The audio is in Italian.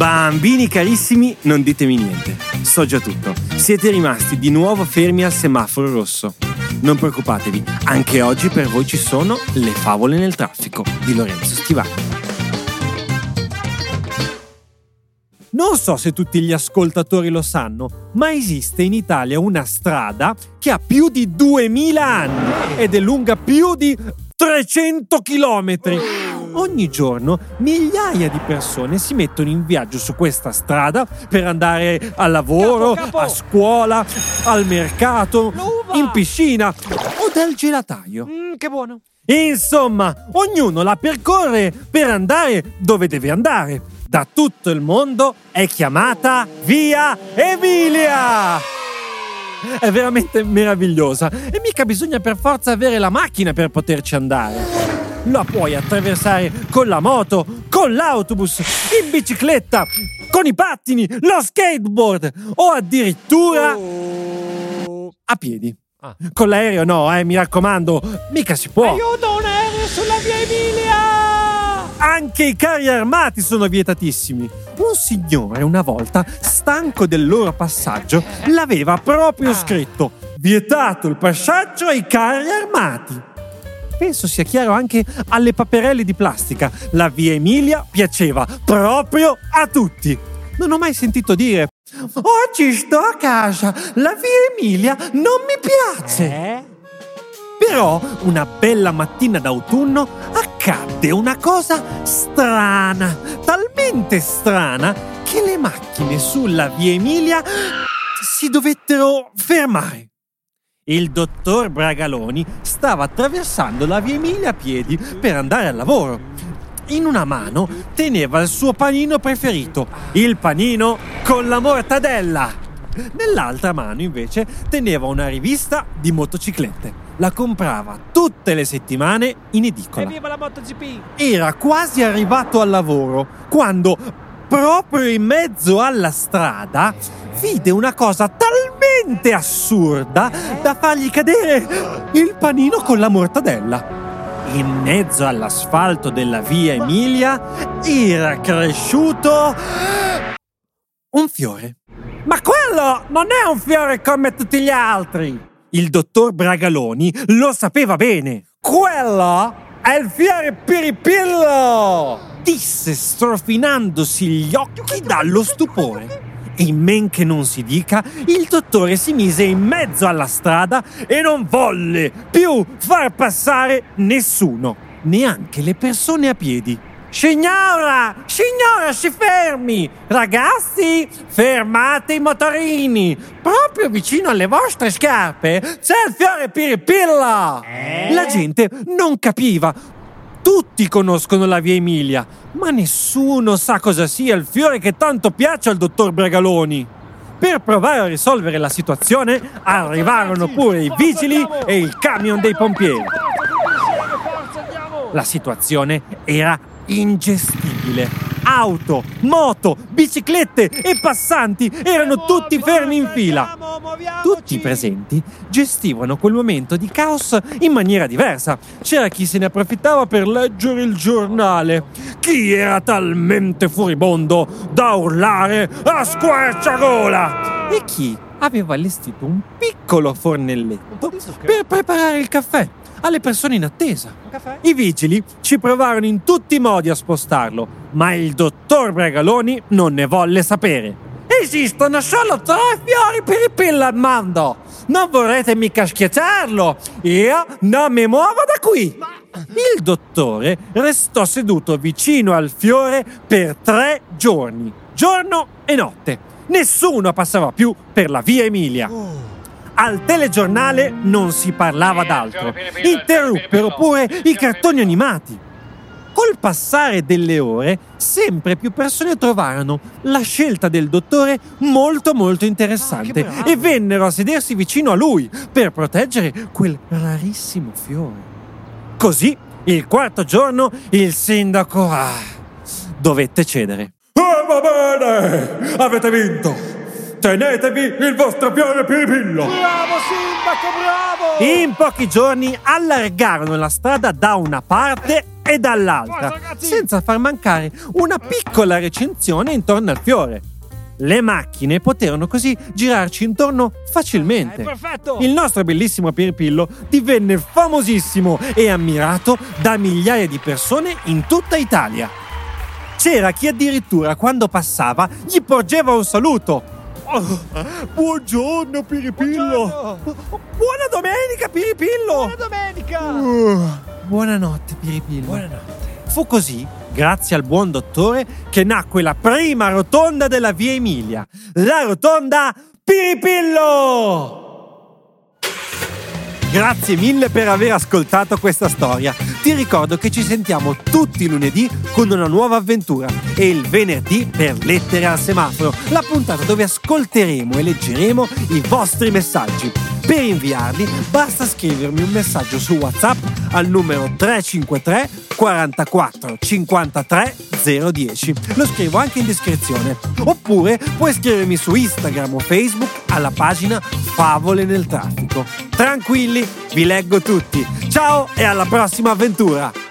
Bambini carissimi, non ditemi niente. So già tutto. Siete rimasti di nuovo fermi al semaforo rosso. Non preoccupatevi, anche oggi per voi ci sono le favole nel traffico di Lorenzo Stivani. Non so se tutti gli ascoltatori lo sanno, ma esiste in Italia una strada che ha più di 2000 anni ed è lunga più di 300 chilometri. Ogni giorno migliaia di persone si mettono in viaggio su questa strada per andare al lavoro, Capo, capo. a scuola, al mercato, L'uva. in piscina o dal gelataio. Mm, che buono. Insomma, ognuno la percorre per andare dove deve andare. Da tutto il mondo è chiamata Via Emilia! È veramente meravigliosa e mica bisogna per forza avere la macchina per poterci andare. La puoi attraversare con la moto, con l'autobus, in bicicletta, con i pattini, lo skateboard o addirittura a piedi. Ah. Con l'aereo no, eh, mi raccomando, mica si può. Aiuto, un aereo sulla via Emilia! Anche i carri armati sono vietatissimi. Un signore una volta, stanco del loro passaggio, l'aveva proprio scritto: Vietato il passaggio ai carri armati. Penso sia chiaro anche alle paperelle di plastica. La via Emilia piaceva proprio a tutti. Non ho mai sentito dire: Oggi sto a casa, la via Emilia non mi piace. Eh? Però una bella mattina d'autunno accadde una cosa strana, talmente strana che le macchine sulla via Emilia si dovettero fermare. Il dottor Bragaloni stava attraversando la via Emilia a piedi per andare al lavoro. In una mano teneva il suo panino preferito, il panino con la mortadella. Nell'altra mano invece teneva una rivista di motociclette. La comprava tutte le settimane in edicola. Evviva la MotoGP! Era quasi arrivato al lavoro quando, proprio in mezzo alla strada, vide una cosa talmente assurda da fargli cadere il panino con la mortadella. In mezzo all'asfalto della via Emilia era cresciuto un fiore. Ma quello non è un fiore come tutti gli altri! Il dottor Bragaloni lo sapeva bene. Quello è il fiore piripillo! Disse strofinandosi gli occhi dallo stupore. E men che non si dica, il dottore si mise in mezzo alla strada e non volle più far passare nessuno, neanche le persone a piedi. Signora, signora, si fermi! Ragazzi, fermate i motorini! Proprio vicino alle vostre scarpe c'è il fiore piripilla! La gente non capiva. Tutti conoscono la via Emilia, ma nessuno sa cosa sia il fiore che tanto piace al dottor Bregaloni. Per provare a risolvere la situazione arrivarono pure i vigili e il camion dei pompieri. La situazione era ingestibile. Auto, moto, biciclette e passanti erano tutti fermi in fila. Tutti i presenti gestivano quel momento di caos in maniera diversa. C'era chi se ne approfittava per leggere il giornale, chi era talmente furibondo da urlare a squarciagola e chi aveva allestito un piccolo fornelletto per preparare il caffè alle persone in attesa. I vigili ci provarono in tutti i modi a spostarlo, ma il dottor Bregaloni non ne volle sapere. Esistono solo tre fiori per il mondo! Non vorrete mica schiacciarlo! Io non mi muovo da qui! Il dottore restò seduto vicino al fiore per tre giorni, giorno e notte. Nessuno passava più per la via Emilia. Al telegiornale non si parlava d'altro. Interruppero pure i cartoni animati. Col passare delle ore, sempre più persone trovarono la scelta del dottore molto molto interessante Ah, e vennero a sedersi vicino a lui per proteggere quel rarissimo fiore. Così, il quarto giorno, il sindaco ah, dovette cedere. Ah, va bene! Avete vinto! Tenetevi il vostro fiore piripillo! Bravo sindaco, bravo! In pochi giorni allargarono la strada da una parte e dall'altra, senza far mancare una piccola recensione intorno al fiore. Le macchine poterono così girarci intorno facilmente. È perfetto! Il nostro bellissimo Piripillo divenne famosissimo e ammirato da migliaia di persone in tutta Italia. C'era chi addirittura quando passava gli porgeva un saluto. Oh, buongiorno Piripillo! Buongiorno! Buona domenica Piripillo! Buona domenica! Uh, buonanotte Piripillo. Buonanotte. Fu così, grazie al buon dottore, che nacque la prima rotonda della via Emilia, la rotonda Piripillo! Grazie mille per aver ascoltato questa storia. Ti ricordo che ci sentiamo tutti i lunedì con una nuova avventura e il venerdì per Lettere al semaforo, la puntata dove ascolteremo e leggeremo i vostri messaggi. Per inviarli basta scrivermi un messaggio su WhatsApp al numero 353 44 53 010. Lo scrivo anche in descrizione. Oppure puoi scrivermi su Instagram o Facebook alla pagina Favole nel traffico. Tranquilli, vi leggo tutti. Ciao e alla prossima avventura!